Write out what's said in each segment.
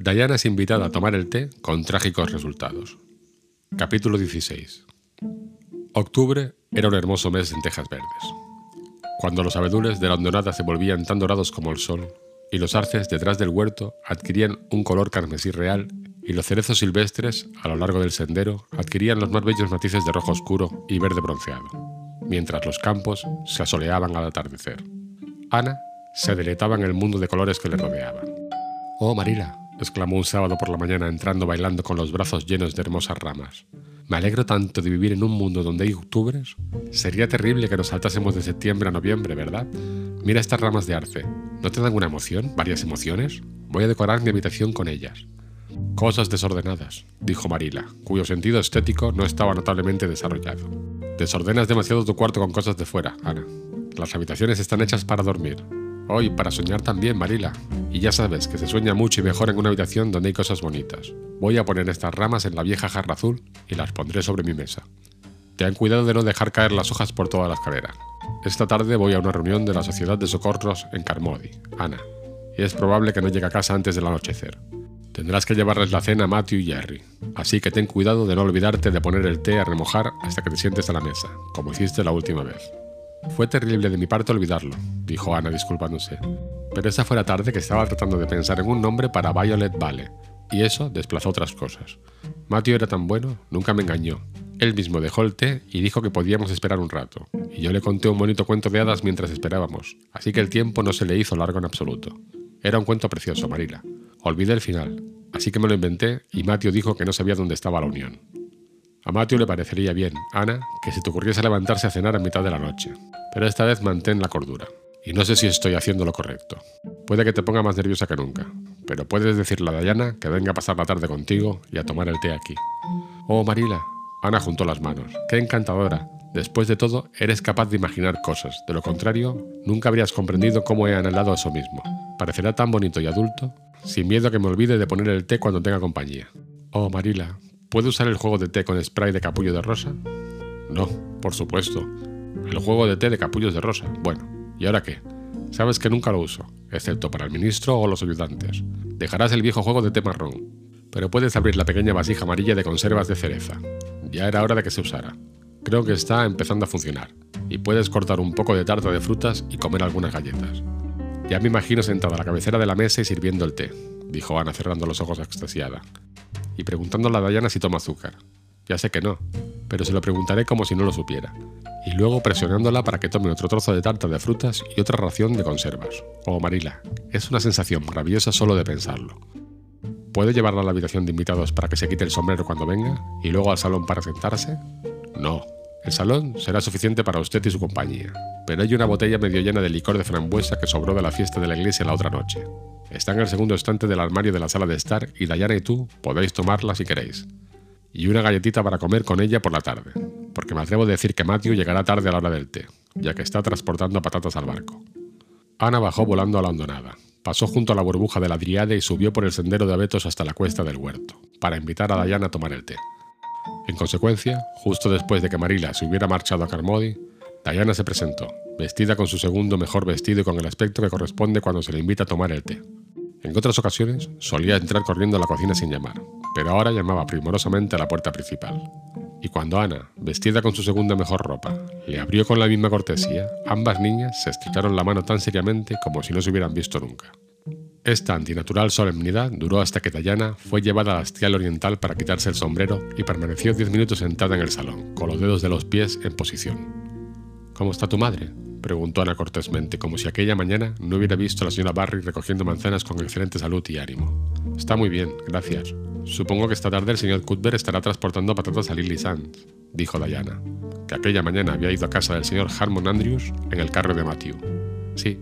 Diana es invitada a tomar el té con trágicos resultados. Capítulo 16. Octubre era un hermoso mes en Tejas Verdes. Cuando los abedules de la hondonada se volvían tan dorados como el sol, y los arces detrás del huerto adquirían un color carmesí real, y los cerezos silvestres, a lo largo del sendero, adquirían los más bellos matices de rojo oscuro y verde bronceado, mientras los campos se asoleaban al atardecer. Ana se deleitaba en el mundo de colores que le rodeaba. Oh, Marila, exclamó un sábado por la mañana entrando bailando con los brazos llenos de hermosas ramas. Me alegro tanto de vivir en un mundo donde hay octubres. Sería terrible que nos saltásemos de septiembre a noviembre, ¿verdad? Mira estas ramas de arce. ¿No te dan una emoción? ¿Varias emociones? Voy a decorar mi habitación con ellas. Cosas desordenadas, dijo Marila, cuyo sentido estético no estaba notablemente desarrollado. Desordenas demasiado tu cuarto con cosas de fuera, Ana. Las habitaciones están hechas para dormir. Hoy, para soñar también, Marila. Y ya sabes que se sueña mucho y mejor en una habitación donde hay cosas bonitas. Voy a poner estas ramas en la vieja jarra azul y las pondré sobre mi mesa. Ten cuidado de no dejar caer las hojas por toda la escalera. Esta tarde voy a una reunión de la Sociedad de Socorros en Carmody, Ana, y es probable que no llegue a casa antes del anochecer. Tendrás que llevarles la cena a Matthew y Jerry, así que ten cuidado de no olvidarte de poner el té a remojar hasta que te sientes a la mesa, como hiciste la última vez. Fue terrible de mi parte olvidarlo, dijo Ana disculpándose. Pero esa fue la tarde que estaba tratando de pensar en un nombre para Violet Vale, y eso desplazó otras cosas. Matthew era tan bueno, nunca me engañó. Él mismo dejó el té y dijo que podíamos esperar un rato, y yo le conté un bonito cuento de hadas mientras esperábamos, así que el tiempo no se le hizo largo en absoluto. Era un cuento precioso, Marila. Olvidé el final, así que me lo inventé y Matthew dijo que no sabía dónde estaba la unión. A Matthew le parecería bien, Ana, que se te ocurriese levantarse a cenar a mitad de la noche, pero esta vez mantén la cordura. Y no sé si estoy haciendo lo correcto. Puede que te ponga más nerviosa que nunca, pero puedes decirle a Diana que venga a pasar la tarde contigo y a tomar el té aquí. Oh, Marila. Ana juntó las manos. ¡Qué encantadora! Después de todo, eres capaz de imaginar cosas. De lo contrario, nunca habrías comprendido cómo he anhelado eso mismo. Parecerá tan bonito y adulto, sin miedo a que me olvide de poner el té cuando tenga compañía. Oh, Marila, ¿puedo usar el juego de té con spray de capullo de rosa? No, por supuesto. El juego de té de capullos de rosa. Bueno, ¿y ahora qué? Sabes que nunca lo uso, excepto para el ministro o los ayudantes. Dejarás el viejo juego de té marrón, pero puedes abrir la pequeña vasija amarilla de conservas de cereza. Ya era hora de que se usara. Creo que está empezando a funcionar, y puedes cortar un poco de tarta de frutas y comer algunas galletas. Ya me imagino sentada a la cabecera de la mesa y sirviendo el té, dijo Ana cerrando los ojos extasiada, y preguntándole a Diana si toma azúcar. Ya sé que no, pero se lo preguntaré como si no lo supiera, y luego presionándola para que tome otro trozo de tarta de frutas y otra ración de conservas. Oh, Marila, es una sensación maravillosa solo de pensarlo. ¿Puede llevarla a la habitación de invitados para que se quite el sombrero cuando venga y luego al salón para sentarse? No, el salón será suficiente para usted y su compañía, pero hay una botella medio llena de licor de frambuesa que sobró de la fiesta de la iglesia la otra noche. Está en el segundo estante del armario de la sala de estar y Diana y tú podéis tomarla si queréis. Y una galletita para comer con ella por la tarde, porque me atrevo a decir que Matthew llegará tarde a la hora del té, ya que está transportando patatas al barco. Ana bajó volando a la hondonada, pasó junto a la burbuja de la Driade y subió por el sendero de abetos hasta la cuesta del huerto, para invitar a Diana a tomar el té. En consecuencia, justo después de que Marila se hubiera marchado a Carmody, Diana se presentó, vestida con su segundo mejor vestido y con el aspecto que corresponde cuando se le invita a tomar el té. En otras ocasiones solía entrar corriendo a la cocina sin llamar, pero ahora llamaba primorosamente a la puerta principal. Y cuando Ana, vestida con su segunda mejor ropa, le abrió con la misma cortesía, ambas niñas se estrecharon la mano tan seriamente como si no se hubieran visto nunca. Esta antinatural solemnidad duró hasta que Dayana fue llevada al hastial oriental para quitarse el sombrero y permaneció diez minutos sentada en el salón, con los dedos de los pies en posición. ¿Cómo está tu madre? preguntó Ana cortésmente, como si aquella mañana no hubiera visto a la señora Barry recogiendo manzanas con excelente salud y ánimo. Está muy bien, gracias. Supongo que esta tarde el señor Cuthbert estará transportando patatas a Lily Sands, dijo Diana, que aquella mañana había ido a casa del señor Harmon Andrews en el carro de Matthew. Sí,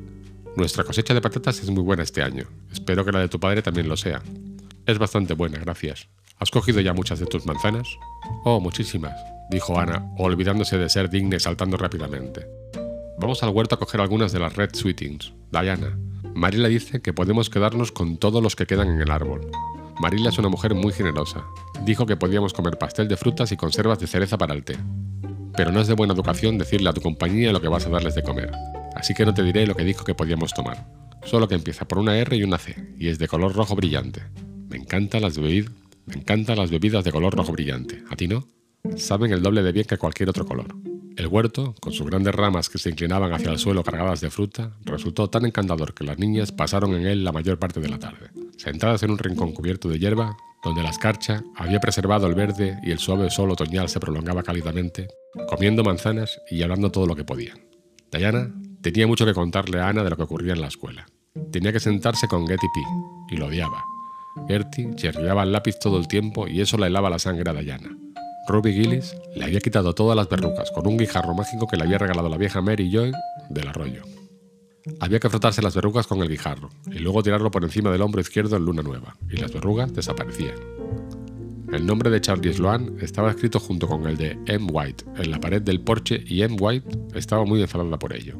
nuestra cosecha de patatas es muy buena este año. Espero que la de tu padre también lo sea. Es bastante buena, gracias. ¿Has cogido ya muchas de tus manzanas? Oh, muchísimas, dijo Ana, olvidándose de ser digna y saltando rápidamente. Vamos al huerto a coger algunas de las Red Sweetings. Diana. Marila dice que podemos quedarnos con todos los que quedan en el árbol. Marila es una mujer muy generosa. Dijo que podíamos comer pastel de frutas y conservas de cereza para el té. Pero no es de buena educación decirle a tu compañía lo que vas a darles de comer así que no te diré lo que dijo que podíamos tomar. Solo que empieza por una R y una C, y es de color rojo brillante. Me encantan las bebidas, me encantan las bebidas de color rojo brillante. ¿A ti no? Saben el doble de bien que cualquier otro color. El huerto, con sus grandes ramas que se inclinaban hacia el suelo cargadas de fruta, resultó tan encantador que las niñas pasaron en él la mayor parte de la tarde, sentadas en un rincón cubierto de hierba, donde la escarcha había preservado el verde y el suave sol otoñal se prolongaba cálidamente, comiendo manzanas y hablando todo lo que podían. Diana tenía mucho que contarle a Ana de lo que ocurría en la escuela. Tenía que sentarse con Getty P, y lo odiaba. Gertie chirriaba el lápiz todo el tiempo y eso le helaba la sangre a Diana. Ruby Gillis le había quitado todas las verrugas con un guijarro mágico que le había regalado la vieja Mary Joy del arroyo. Había que frotarse las verrugas con el guijarro y luego tirarlo por encima del hombro izquierdo en luna nueva, y las verrugas desaparecían. El nombre de Charlie Sloan estaba escrito junto con el de M. White en la pared del porche y M. White estaba muy enfadada por ello.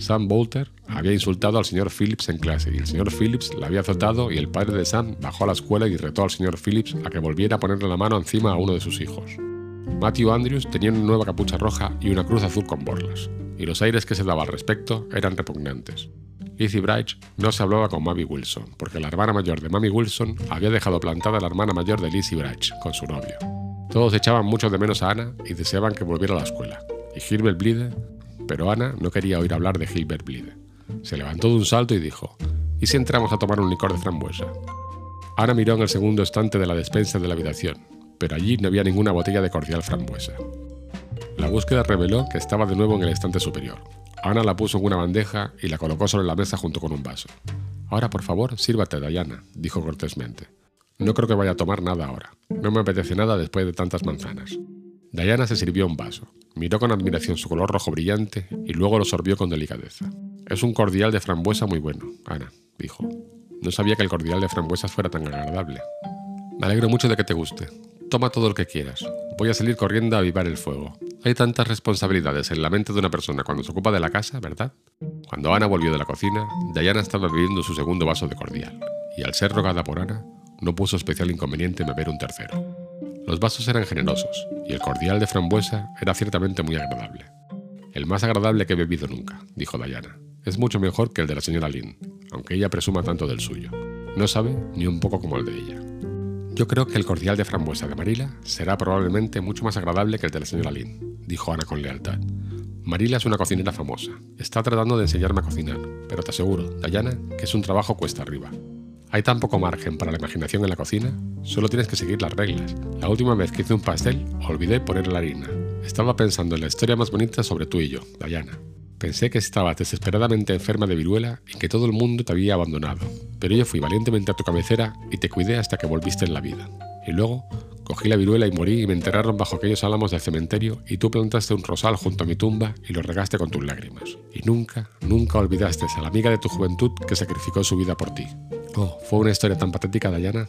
Sam Bolter había insultado al señor Phillips en clase y el señor Phillips la había azotado y el padre de Sam bajó a la escuela y retó al señor Phillips a que volviera a ponerle la mano encima a uno de sus hijos. Matthew Andrews tenía una nueva capucha roja y una cruz azul con borlas, y los aires que se daba al respecto eran repugnantes. Lizzie Bright no se hablaba con Mamie Wilson, porque la hermana mayor de Mamie Wilson había dejado plantada a la hermana mayor de Lizzie Bright con su novio. Todos echaban mucho de menos a Ana y deseaban que volviera a la escuela, y Gilbert Blythe, pero Ana no quería oír hablar de Gilbert Blythe. Se levantó de un salto y dijo, ¿y si entramos a tomar un licor de frambuesa? Ana miró en el segundo estante de la despensa de la habitación, pero allí no había ninguna botella de cordial frambuesa. La búsqueda reveló que estaba de nuevo en el estante superior. Ana la puso en una bandeja y la colocó sobre la mesa junto con un vaso. Ahora, por favor, sírvate, Diana, dijo cortésmente. No creo que vaya a tomar nada ahora. No me apetece nada después de tantas manzanas. Diana se sirvió un vaso, miró con admiración su color rojo brillante y luego lo sorbió con delicadeza. Es un cordial de frambuesa muy bueno, Ana, dijo. No sabía que el cordial de frambuesas fuera tan agradable. Me alegro mucho de que te guste. Toma todo lo que quieras. Voy a salir corriendo a avivar el fuego. Hay tantas responsabilidades en la mente de una persona cuando se ocupa de la casa, ¿verdad? Cuando Ana volvió de la cocina, Diana estaba bebiendo su segundo vaso de cordial, y al ser rogada por Ana, no puso especial inconveniente en beber un tercero. Los vasos eran generosos, y el cordial de frambuesa era ciertamente muy agradable. El más agradable que he bebido nunca, dijo Diana. Es mucho mejor que el de la señora Lynn, aunque ella presuma tanto del suyo. No sabe ni un poco como el de ella. Yo creo que el cordial de frambuesa de Marila será probablemente mucho más agradable que el de la señora Lynn, dijo Ana con lealtad. Marila es una cocinera famosa. Está tratando de enseñarme a cocinar, pero te aseguro, Dayana, que es un trabajo cuesta arriba. Hay tan poco margen para la imaginación en la cocina, solo tienes que seguir las reglas. La última vez que hice un pastel, olvidé poner la harina. Estaba pensando en la historia más bonita sobre tú y yo, Dayana. Pensé que estabas desesperadamente enferma de viruela y que todo el mundo te había abandonado, pero yo fui valientemente a tu cabecera y te cuidé hasta que volviste en la vida. Y luego cogí la viruela y morí y me enterraron bajo aquellos álamos del cementerio y tú plantaste un rosal junto a mi tumba y lo regaste con tus lágrimas. Y nunca, nunca olvidaste a la amiga de tu juventud que sacrificó su vida por ti. Oh, fue una historia tan patética, Dayana.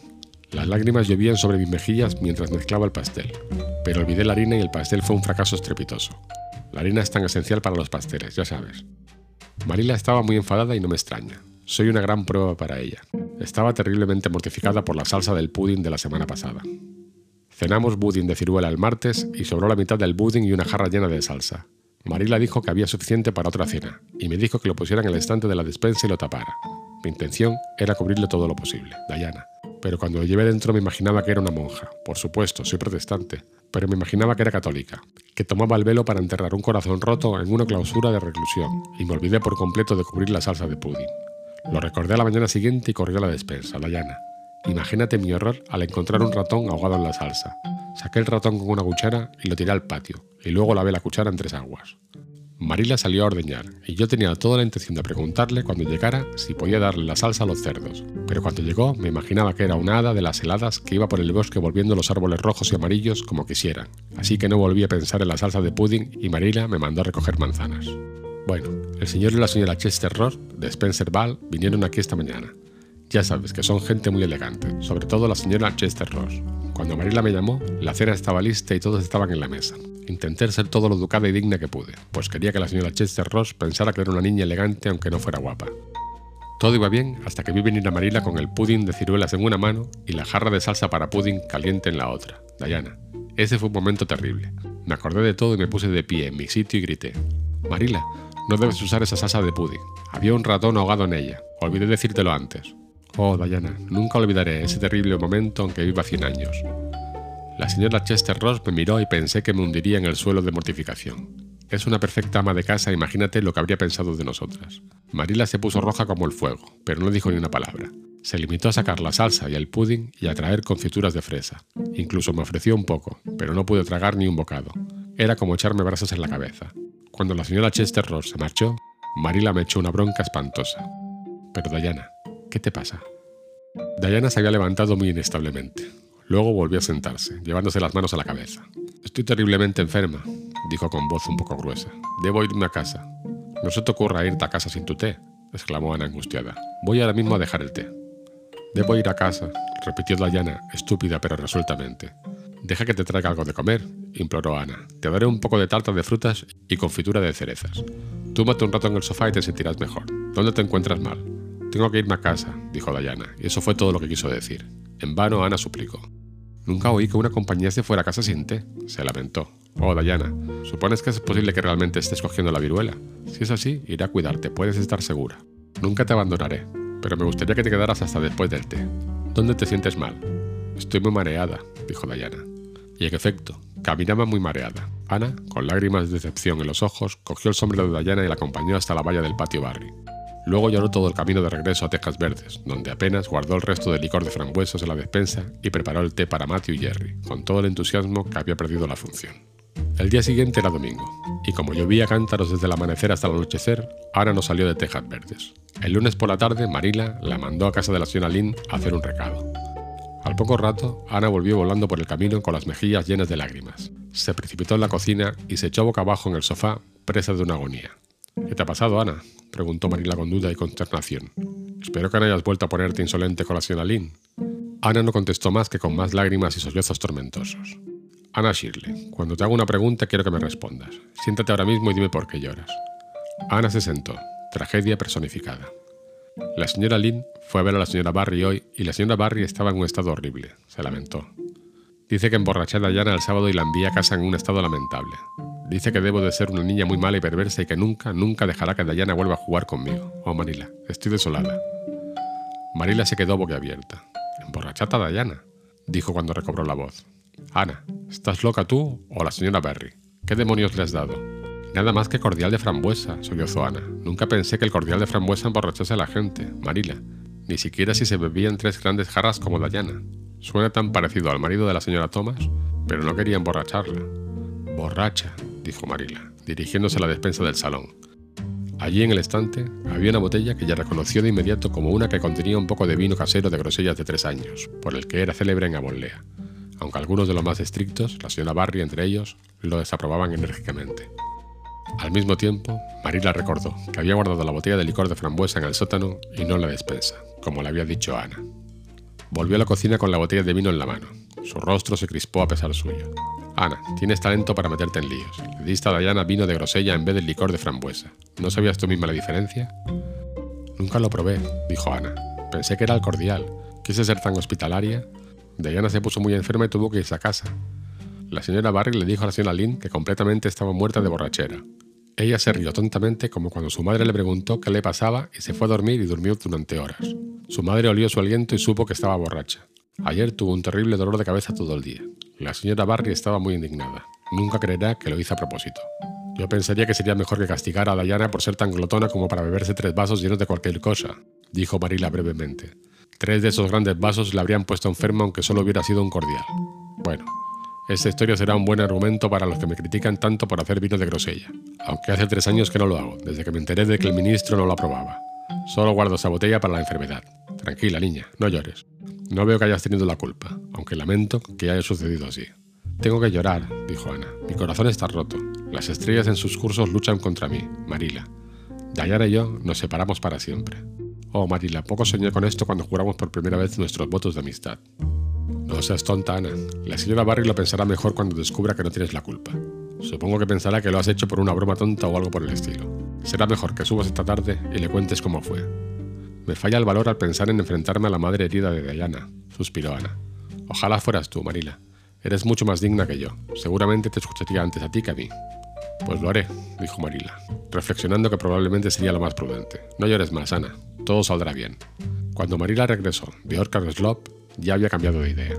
Las lágrimas llovían sobre mis mejillas mientras mezclaba el pastel, pero olvidé la harina y el pastel fue un fracaso estrepitoso. La harina es tan esencial para los pasteles, ya sabes. Marila estaba muy enfadada y no me extraña. Soy una gran prueba para ella. Estaba terriblemente mortificada por la salsa del pudding de la semana pasada. Cenamos pudding de ciruela el martes y sobró la mitad del pudding y una jarra llena de salsa. Marila dijo que había suficiente para otra cena y me dijo que lo pusiera en el estante de la despensa y lo tapara. Mi intención era cubrirle todo lo posible, Dayana. Pero cuando lo llevé dentro me imaginaba que era una monja. Por supuesto, soy protestante, pero me imaginaba que era católica, que tomaba el velo para enterrar un corazón roto en una clausura de reclusión, y me olvidé por completo de cubrir la salsa de pudding. Lo recordé a la mañana siguiente y corrí a la despensa, llana. Imagínate mi horror al encontrar un ratón ahogado en la salsa. Saqué el ratón con una cuchara y lo tiré al patio, y luego lavé la cuchara en tres aguas. Marila salió a ordeñar, y yo tenía toda la intención de preguntarle cuando llegara si podía darle la salsa a los cerdos, pero cuando llegó me imaginaba que era una hada de las heladas que iba por el bosque volviendo los árboles rojos y amarillos como quisieran, así que no volví a pensar en la salsa de pudding y Marila me mandó a recoger manzanas. Bueno, el señor y la señora Chester Ross de Spencer Ball vinieron aquí esta mañana. Ya sabes que son gente muy elegante, sobre todo la señora Chester Ross. Cuando Marila me llamó, la cena estaba lista y todos estaban en la mesa. Intenté ser todo lo educada y digna que pude, pues quería que la señora Chester Ross pensara que era una niña elegante aunque no fuera guapa. Todo iba bien hasta que vi venir a Marila con el pudding de ciruelas en una mano y la jarra de salsa para pudding caliente en la otra. Diana. Ese fue un momento terrible. Me acordé de todo y me puse de pie en mi sitio y grité. Marila, no debes usar esa salsa de pudding. Había un ratón ahogado en ella. Olvidé decírtelo antes. Oh, Diana, nunca olvidaré ese terrible momento aunque viva cien años. La señora Chester Ross me miró y pensé que me hundiría en el suelo de mortificación. Es una perfecta ama de casa, imagínate lo que habría pensado de nosotras. Marila se puso roja como el fuego, pero no dijo ni una palabra. Se limitó a sacar la salsa y el pudding y a traer confituras de fresa. Incluso me ofreció un poco, pero no pude tragar ni un bocado. Era como echarme brasas en la cabeza. Cuando la señora Chester Ross se marchó, Marila me echó una bronca espantosa. Pero Diana, ¿qué te pasa? Diana se había levantado muy inestablemente. Luego volvió a sentarse, llevándose las manos a la cabeza. Estoy terriblemente enferma, dijo con voz un poco gruesa. Debo irme a casa. No se te ocurra irte a casa sin tu té, exclamó Ana angustiada. Voy ahora mismo a dejar el té. Debo ir a casa, repitió Diana, estúpida pero resueltamente. Deja que te traiga algo de comer, imploró Ana. Te daré un poco de tarta de frutas y confitura de cerezas. Túmate un rato en el sofá y te sentirás mejor. ¿Dónde te encuentras mal? Tengo que irme a casa, dijo Diana, y eso fue todo lo que quiso decir. En vano Ana suplicó. Nunca oí que una compañía se fuera a casa sin té, se lamentó. Oh, Diana, ¿supones que es posible que realmente estés cogiendo la viruela? Si es así, iré a cuidarte, puedes estar segura. Nunca te abandonaré, pero me gustaría que te quedaras hasta después del té. ¿Dónde te sientes mal? Estoy muy mareada, dijo Diana. Y en efecto, caminaba muy mareada. Ana, con lágrimas de decepción en los ojos, cogió el sombrero de Diana y la acompañó hasta la valla del patio Barry. Luego lloró todo el camino de regreso a Tejas Verdes, donde apenas guardó el resto del licor de frambuesas en la despensa y preparó el té para Matthew y Jerry, con todo el entusiasmo que había perdido la función. El día siguiente era domingo, y como llovía cántaros desde el amanecer hasta el anochecer, Ana no salió de Tejas Verdes. El lunes por la tarde, Marila la mandó a casa de la señora Lynn a hacer un recado. Al poco rato, Ana volvió volando por el camino con las mejillas llenas de lágrimas. Se precipitó en la cocina y se echó boca abajo en el sofá, presa de una agonía. ¿Qué te ha pasado, Ana? Preguntó Marila con duda y consternación. Espero que no hayas vuelto a ponerte insolente con la señora Lynn. Ana no contestó más que con más lágrimas y sollozos tormentosos. Ana Shirley, cuando te hago una pregunta quiero que me respondas. Siéntate ahora mismo y dime por qué lloras. Ana se sentó, tragedia personificada. La señora Lynn fue a ver a la señora Barry hoy y la señora Barry estaba en un estado horrible, se lamentó. Dice que emborraché a Diana el sábado y la envié a casa en un estado lamentable. Dice que debo de ser una niña muy mala y perversa y que nunca, nunca dejará que Diana vuelva a jugar conmigo. Oh, Marila, estoy desolada. Marila se quedó boquiabierta. ¿Emborrachata a Diana? dijo cuando recobró la voz. Ana, ¿estás loca tú o la señora Barry? ¿Qué demonios le has dado? Nada más que cordial de frambuesa, sollozó Ana. Nunca pensé que el cordial de frambuesa emborrachase a la gente, Marila. Ni siquiera si se bebían tres grandes jarras como Dayana. Suena tan parecido al marido de la señora Thomas, pero no quería emborracharla. Borracha, dijo Marila, dirigiéndose a la despensa del salón. Allí en el estante había una botella que ya reconoció de inmediato como una que contenía un poco de vino casero de grosellas de tres años, por el que era célebre en Avonlea, aunque algunos de los más estrictos, la señora Barry entre ellos, lo desaprobaban enérgicamente. Al mismo tiempo, Marila recordó que había guardado la botella de licor de frambuesa en el sótano y no en la despensa, como le había dicho Ana. Volvió a la cocina con la botella de vino en la mano. Su rostro se crispó a pesar suyo. Ana, tienes talento para meterte en líos. Le diste a Diana vino de grosella en vez del licor de frambuesa. ¿No sabías tú misma la diferencia? Nunca lo probé, dijo Ana. Pensé que era el cordial. Quise ser tan hospitalaria. Diana se puso muy enferma y tuvo que irse a casa. La señora Barry le dijo a la señora Lynn que completamente estaba muerta de borrachera. Ella se rió tontamente como cuando su madre le preguntó qué le pasaba y se fue a dormir y durmió durante horas. Su madre olió su aliento y supo que estaba borracha. Ayer tuvo un terrible dolor de cabeza todo el día. La señora Barry estaba muy indignada. Nunca creerá que lo hizo a propósito. Yo pensaría que sería mejor que castigara a Diana por ser tan glotona como para beberse tres vasos llenos de cualquier cosa, dijo Marila brevemente. Tres de esos grandes vasos le habrían puesto enferma aunque solo hubiera sido un cordial. Bueno, esta historia será un buen argumento para los que me critican tanto por hacer vino de grosella, aunque hace tres años que no lo hago, desde que me enteré de que el ministro no lo aprobaba. Solo guardo esa botella para la enfermedad. Tranquila, niña, no llores. No veo que hayas tenido la culpa, aunque lamento que haya sucedido así. Tengo que llorar, dijo Ana. Mi corazón está roto. Las estrellas en sus cursos luchan contra mí, Marila. Dayana y yo nos separamos para siempre. Oh, Marila, poco soñé con esto cuando juramos por primera vez nuestros votos de amistad. No seas tonta, Ana. La señora Barry lo pensará mejor cuando descubra que no tienes la culpa. Supongo que pensará que lo has hecho por una broma tonta o algo por el estilo. Será mejor que subas esta tarde y le cuentes cómo fue. Me falla el valor al pensar en enfrentarme a la madre herida de Diana, suspiró Ana. Ojalá fueras tú, Marila. Eres mucho más digna que yo. Seguramente te escucharía antes a ti que a mí. Pues lo haré, dijo Marila, reflexionando que probablemente sería lo más prudente. No llores más, Ana. Todo saldrá bien. Cuando Marila regresó de Orchard Slope, ya había cambiado de idea.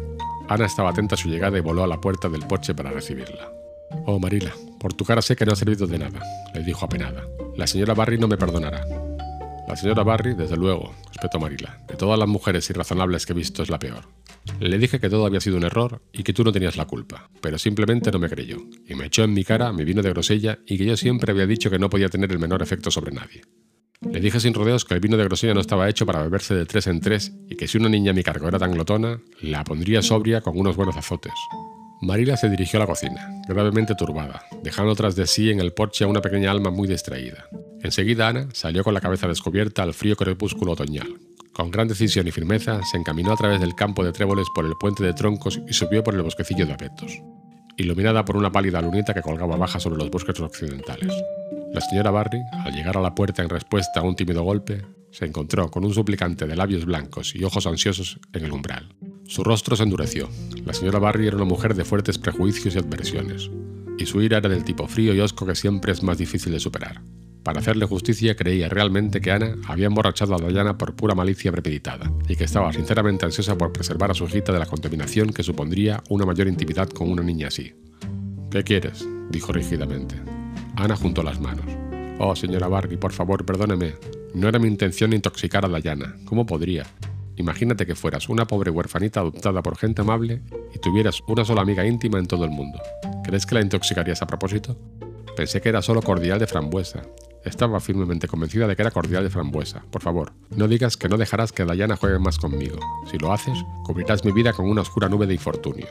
Ana estaba atenta a su llegada y voló a la puerta del porche para recibirla. Oh, Marila, por tu cara sé que no ha servido de nada, le dijo apenada. La señora Barry no me perdonará. La señora Barry, desde luego, respetó Marila. De todas las mujeres irrazonables que he visto es la peor. Le dije que todo había sido un error y que tú no tenías la culpa, pero simplemente no me creyó, y me echó en mi cara mi vino de grosella y que yo siempre había dicho que no podía tener el menor efecto sobre nadie. Le dije sin rodeos que el vino de grosella no estaba hecho para beberse de tres en tres y que si una niña a mi cargo era tan glotona, la pondría sobria con unos buenos azotes. Marila se dirigió a la cocina, gravemente turbada, dejando tras de sí en el porche a una pequeña alma muy distraída. Enseguida Ana salió con la cabeza descubierta al frío crepúsculo otoñal. Con gran decisión y firmeza se encaminó a través del campo de tréboles por el puente de troncos y subió por el bosquecillo de abetos, iluminada por una pálida lunita que colgaba baja sobre los bosques occidentales. La señora Barry, al llegar a la puerta en respuesta a un tímido golpe, se encontró con un suplicante de labios blancos y ojos ansiosos en el umbral. Su rostro se endureció. La señora Barry era una mujer de fuertes prejuicios y adversiones, y su ira era del tipo frío y osco que siempre es más difícil de superar. Para hacerle justicia, creía realmente que Ana había emborrachado a Diana por pura malicia premeditada, y que estaba sinceramente ansiosa por preservar a su hijita de la contaminación que supondría una mayor intimidad con una niña así. ¿Qué quieres? dijo rígidamente. Ana juntó las manos. Oh, señora Barry, por favor, perdóneme. No era mi intención intoxicar a Diana. ¿Cómo podría? Imagínate que fueras una pobre huerfanita adoptada por gente amable y tuvieras una sola amiga íntima en todo el mundo. ¿Crees que la intoxicarías a propósito? Pensé que era solo cordial de frambuesa. Estaba firmemente convencida de que era cordial de frambuesa. Por favor, no digas que no dejarás que Diana juegue más conmigo. Si lo haces, cubrirás mi vida con una oscura nube de infortunio.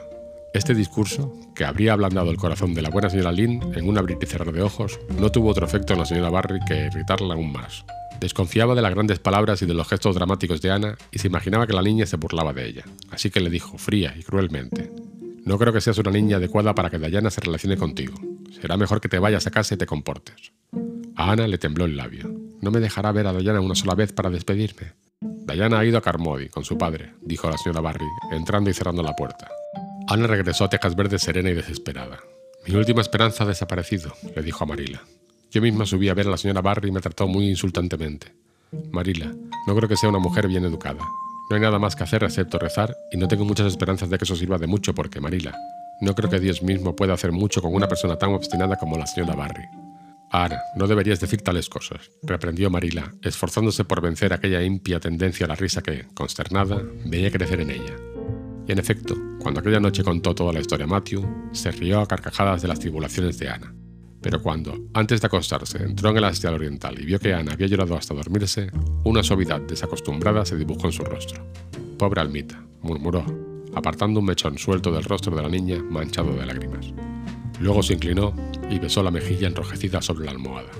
Este discurso, que habría ablandado el corazón de la buena señora Lynn en un abrir y cerrar de ojos, no tuvo otro efecto en la señora Barry que irritarla aún más. Desconfiaba de las grandes palabras y de los gestos dramáticos de Ana y se imaginaba que la niña se burlaba de ella, así que le dijo, fría y cruelmente, No creo que seas una niña adecuada para que Diana se relacione contigo. Será mejor que te vayas a casa y te comportes. A Ana le tembló el labio. No me dejará ver a Diana una sola vez para despedirme. Diana ha ido a Carmody con su padre, dijo la señora Barry, entrando y cerrando la puerta. Ana regresó a Tejas Verde serena y desesperada. Mi última esperanza ha desaparecido, le dijo a Marila. Yo misma subí a ver a la señora Barry y me trató muy insultantemente. Marila, no creo que sea una mujer bien educada. No hay nada más que hacer excepto rezar y no tengo muchas esperanzas de que eso sirva de mucho porque, Marila, no creo que Dios mismo pueda hacer mucho con una persona tan obstinada como la señora Barry. Ana, no deberías decir tales cosas, reprendió Marila, esforzándose por vencer aquella impia tendencia a la risa que, consternada, veía crecer en ella. Y en efecto, cuando aquella noche contó toda la historia a Matthew, se rió a carcajadas de las tribulaciones de Ana. Pero cuando, antes de acostarse, entró en el hastial oriental y vio que Ana había llorado hasta dormirse, una suavidad desacostumbrada se dibujó en su rostro. Pobre almita, murmuró, apartando un mechón suelto del rostro de la niña manchado de lágrimas. Luego se inclinó y besó la mejilla enrojecida sobre la almohada.